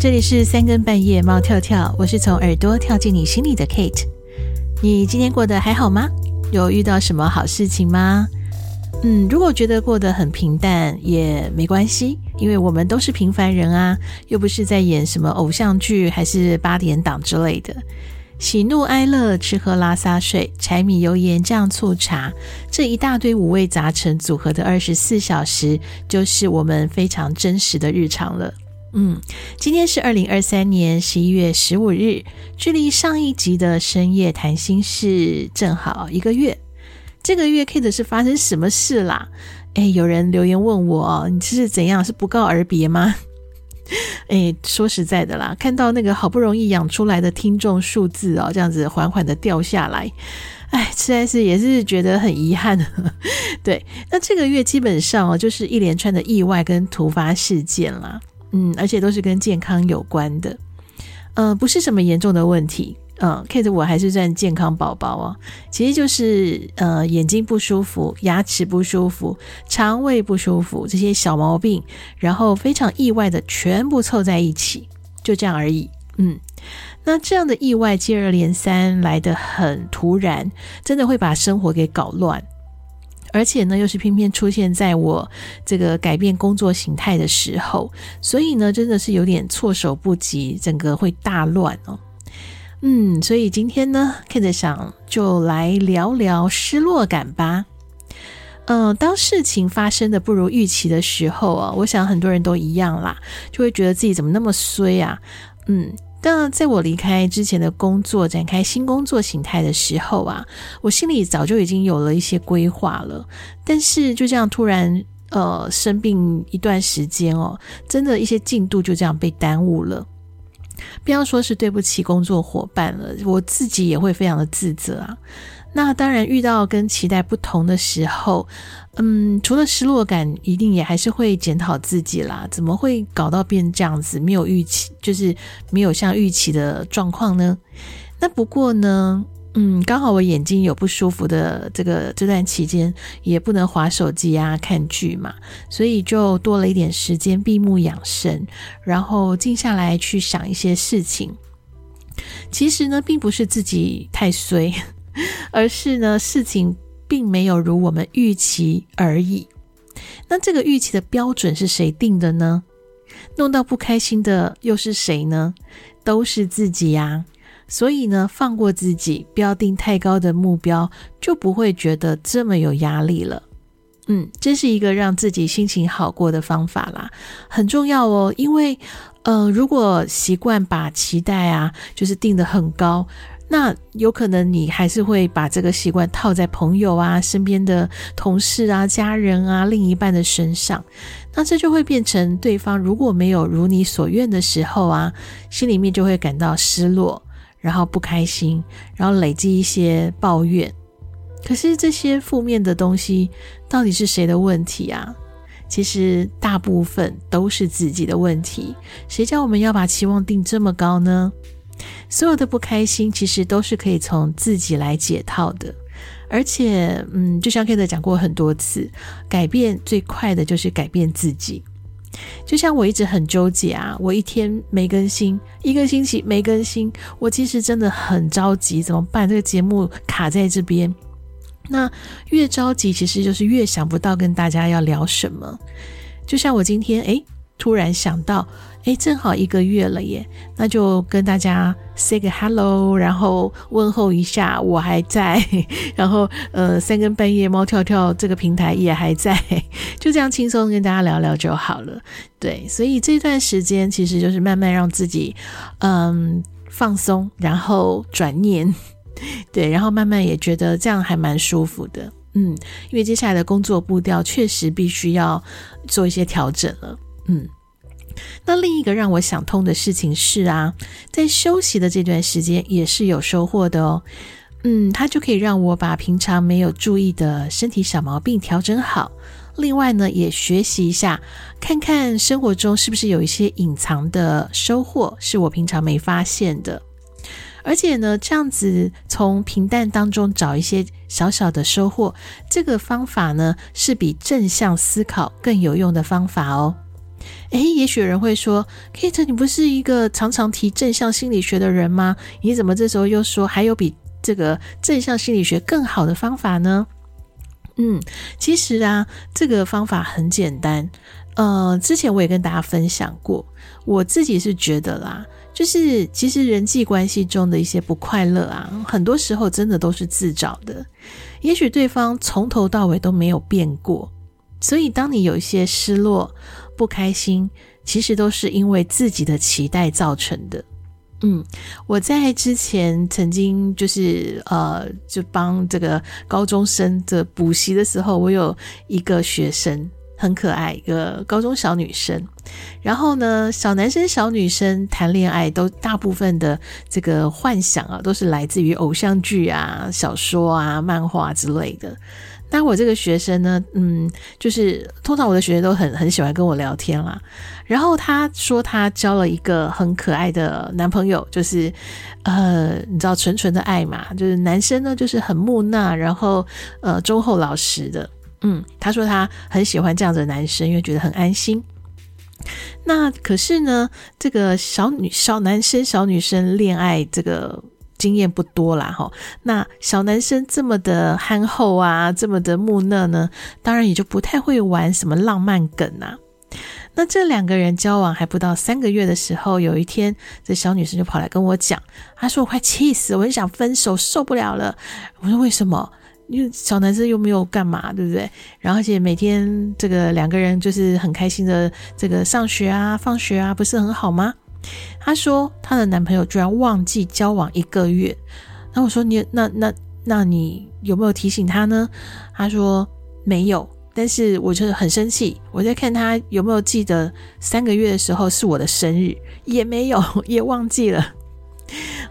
这里是三更半夜，猫跳跳，我是从耳朵跳进你心里的 Kate。你今天过得还好吗？有遇到什么好事情吗？嗯，如果觉得过得很平淡也没关系，因为我们都是平凡人啊，又不是在演什么偶像剧，还是八点档之类的。喜怒哀乐，吃喝拉撒睡，柴米油盐酱醋茶，这一大堆五味杂陈组合的二十四小时，就是我们非常真实的日常了。嗯，今天是二零二三年十一月十五日，距离上一集的深夜谈心事正好一个月。这个月 Kate 是发生什么事啦？哎，有人留言问我，你这是怎样？是不告而别吗？哎，说实在的啦，看到那个好不容易养出来的听众数字哦，这样子缓缓的掉下来，哎，实在是也是觉得很遗憾。对，那这个月基本上哦，就是一连串的意外跟突发事件啦。嗯，而且都是跟健康有关的，呃，不是什么严重的问题，嗯、呃，Kate 我还是算健康宝宝哦，其实就是呃眼睛不舒服、牙齿不舒服、肠胃不舒服这些小毛病，然后非常意外的全部凑在一起，就这样而已。嗯，那这样的意外接二连三来得很突然，真的会把生活给搞乱。而且呢，又是偏偏出现在我这个改变工作形态的时候，所以呢，真的是有点措手不及，整个会大乱哦。嗯，所以今天呢，Kate 想就来聊聊失落感吧。嗯、呃，当事情发生的不如预期的时候啊，我想很多人都一样啦，就会觉得自己怎么那么衰啊。嗯。但在我离开之前的工作，展开新工作形态的时候啊，我心里早就已经有了一些规划了。但是就这样突然呃生病一段时间哦，真的一些进度就这样被耽误了。不要说是对不起工作伙伴了，我自己也会非常的自责啊。那当然，遇到跟期待不同的时候，嗯，除了失落感，一定也还是会检讨自己啦。怎么会搞到变这样子？没有预期，就是没有像预期的状况呢？那不过呢，嗯，刚好我眼睛有不舒服的这个这段期间，也不能滑手机啊、看剧嘛，所以就多了一点时间闭目养神，然后静下来去想一些事情。其实呢，并不是自己太衰。而是呢，事情并没有如我们预期而已。那这个预期的标准是谁定的呢？弄到不开心的又是谁呢？都是自己呀。所以呢，放过自己，不要定太高的目标，就不会觉得这么有压力了。嗯，这是一个让自己心情好过的方法啦，很重要哦。因为，呃，如果习惯把期待啊，就是定得很高。那有可能你还是会把这个习惯套在朋友啊、身边的同事啊、家人啊、另一半的身上，那这就会变成对方如果没有如你所愿的时候啊，心里面就会感到失落，然后不开心，然后累积一些抱怨。可是这些负面的东西到底是谁的问题啊？其实大部分都是自己的问题。谁叫我们要把期望定这么高呢？所有的不开心，其实都是可以从自己来解套的，而且，嗯，就像 Kate 讲过很多次，改变最快的就是改变自己。就像我一直很纠结啊，我一天没更新，一个星期没更新，我其实真的很着急，怎么办？这个节目卡在这边，那越着急，其实就是越想不到跟大家要聊什么。就像我今天，诶，突然想到。哎，正好一个月了耶，那就跟大家 say 个 hello，然后问候一下，我还在，然后呃，三更半夜猫跳跳这个平台也还在，就这样轻松跟大家聊聊就好了。对，所以这段时间其实就是慢慢让自己嗯放松，然后转念，对，然后慢慢也觉得这样还蛮舒服的，嗯，因为接下来的工作步调确实必须要做一些调整了，嗯。那另一个让我想通的事情是啊，在休息的这段时间也是有收获的哦。嗯，它就可以让我把平常没有注意的身体小毛病调整好。另外呢，也学习一下，看看生活中是不是有一些隐藏的收获是我平常没发现的。而且呢，这样子从平淡当中找一些小小的收获，这个方法呢，是比正向思考更有用的方法哦。诶，也许有人会说，Kate，你不是一个常常提正向心理学的人吗？你怎么这时候又说还有比这个正向心理学更好的方法呢？嗯，其实啊，这个方法很简单。呃，之前我也跟大家分享过，我自己是觉得啦，就是其实人际关系中的一些不快乐啊，很多时候真的都是自找的。也许对方从头到尾都没有变过，所以当你有一些失落、不开心，其实都是因为自己的期待造成的。嗯，我在之前曾经就是呃，就帮这个高中生的补习的时候，我有一个学生。很可爱，一个高中小女生。然后呢，小男生、小女生谈恋爱都大部分的这个幻想啊，都是来自于偶像剧啊、小说啊、漫画之类的。那我这个学生呢，嗯，就是通常我的学生都很很喜欢跟我聊天啦。然后他说他交了一个很可爱的男朋友，就是呃，你知道纯纯的爱嘛，就是男生呢就是很木讷，然后呃忠厚老实的。嗯，他说他很喜欢这样的男生，因为觉得很安心。那可是呢，这个小女小男生、小女生恋爱这个经验不多啦，哈。那小男生这么的憨厚啊，这么的木讷呢，当然也就不太会玩什么浪漫梗啊。那这两个人交往还不到三个月的时候，有一天，这小女生就跑来跟我讲，她说我快气死，我很想分手，受不了了。我说为什么？因为小男生又没有干嘛，对不对？然后而且每天这个两个人就是很开心的这个上学啊、放学啊，不是很好吗？她说她的男朋友居然忘记交往一个月。那我说你那那那你有没有提醒他呢？她说没有，但是我就是很生气，我在看他有没有记得三个月的时候是我的生日，也没有，也忘记了。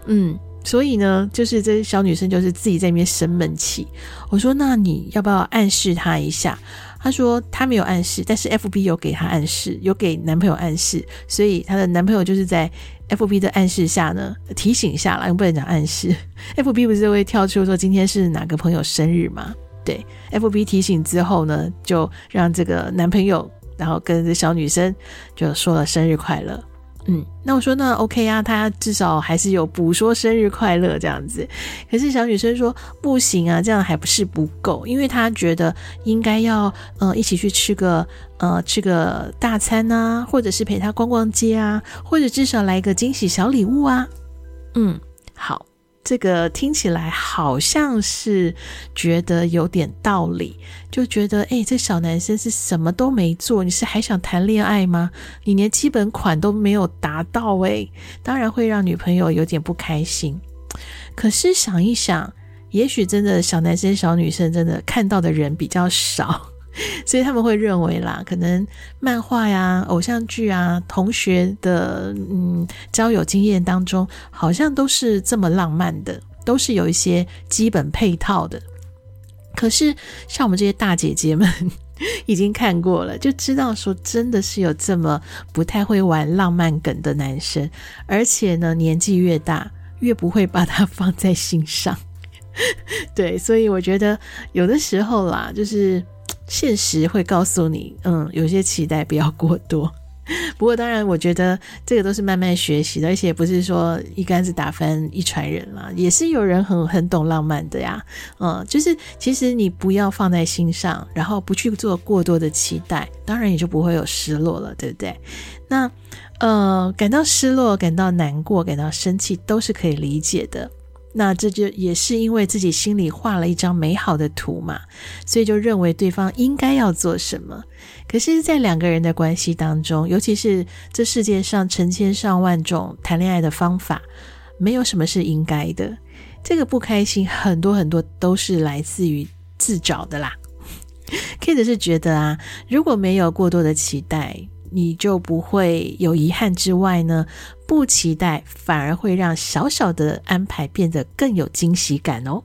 嗯。所以呢，就是这小女生就是自己在那边生闷气。我说：“那你要不要暗示她一下？”她说：“她没有暗示，但是 FB 有给她暗示，有给男朋友暗示。所以她的男朋友就是在 FB 的暗示下呢，提醒下啦，不能讲暗示。FB 不是会跳出说今天是哪个朋友生日吗？对，FB 提醒之后呢，就让这个男朋友然后跟这小女生就说了生日快乐。”嗯，那我说那 OK 啊，他至少还是有补说生日快乐这样子。可是小女生说不行啊，这样还不是不够，因为她觉得应该要呃一起去吃个呃吃个大餐啊，或者是陪她逛逛街啊，或者至少来一个惊喜小礼物啊。嗯，好。这个听起来好像是觉得有点道理，就觉得诶，这小男生是什么都没做，你是还想谈恋爱吗？你连基本款都没有达到诶，当然会让女朋友有点不开心。可是想一想，也许真的小男生、小女生真的看到的人比较少。所以他们会认为啦，可能漫画呀、偶像剧啊、同学的嗯交友经验当中，好像都是这么浪漫的，都是有一些基本配套的。可是像我们这些大姐姐们 已经看过了，就知道说真的是有这么不太会玩浪漫梗的男生，而且呢，年纪越大越不会把它放在心上。对，所以我觉得有的时候啦，就是。现实会告诉你，嗯，有些期待不要过多。不过，当然，我觉得这个都是慢慢学习的，而且不是说一竿子打翻一船人啦，也是有人很很懂浪漫的呀。嗯，就是其实你不要放在心上，然后不去做过多的期待，当然也就不会有失落了，对不对？那呃，感到失落、感到难过、感到生气，都是可以理解的。那这就也是因为自己心里画了一张美好的图嘛，所以就认为对方应该要做什么。可是，在两个人的关系当中，尤其是这世界上成千上万种谈恋爱的方法，没有什么是应该的。这个不开心很多很多都是来自于自找的啦。Kate 是觉得啊，如果没有过多的期待，你就不会有遗憾之外呢，不期待反而会让小小的安排变得更有惊喜感哦。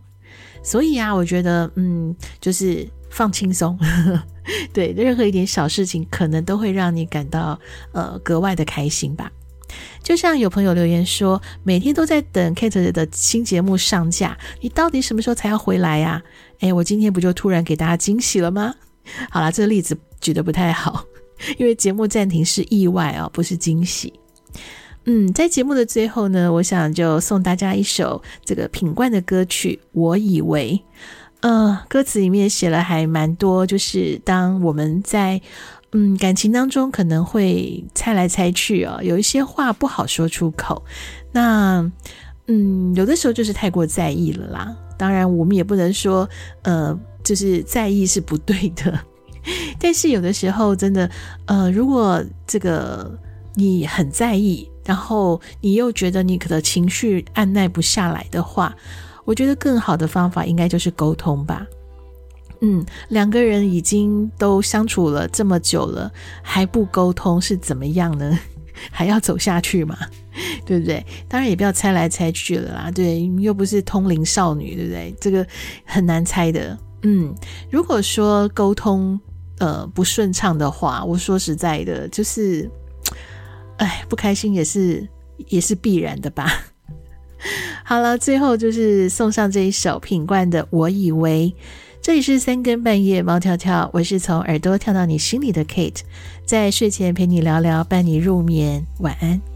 所以啊，我觉得，嗯，就是放轻松，对，任何一点小事情可能都会让你感到呃格外的开心吧。就像有朋友留言说，每天都在等 Kate 的新节目上架，你到底什么时候才要回来呀？诶，我今天不就突然给大家惊喜了吗？好啦，这个例子举得不太好。因为节目暂停是意外啊，不是惊喜。嗯，在节目的最后呢，我想就送大家一首这个品冠的歌曲《我以为》。呃，歌词里面写了还蛮多，就是当我们在嗯感情当中可能会猜来猜去哦，有一些话不好说出口。那嗯，有的时候就是太过在意了啦。当然，我们也不能说呃，就是在意是不对的。但是有的时候真的，呃，如果这个你很在意，然后你又觉得你可能情绪按捺不下来的话，我觉得更好的方法应该就是沟通吧。嗯，两个人已经都相处了这么久了，还不沟通是怎么样呢？还要走下去吗？对不对？当然也不要猜来猜去了啦。对，又不是通灵少女，对不对？这个很难猜的。嗯，如果说沟通呃不顺畅的话，我说实在的，就是。哎，不开心也是也是必然的吧。好了，最后就是送上这一首品冠的《我以为》。这里是三更半夜，猫跳跳，我是从耳朵跳到你心里的 Kate，在睡前陪你聊聊，伴你入眠，晚安。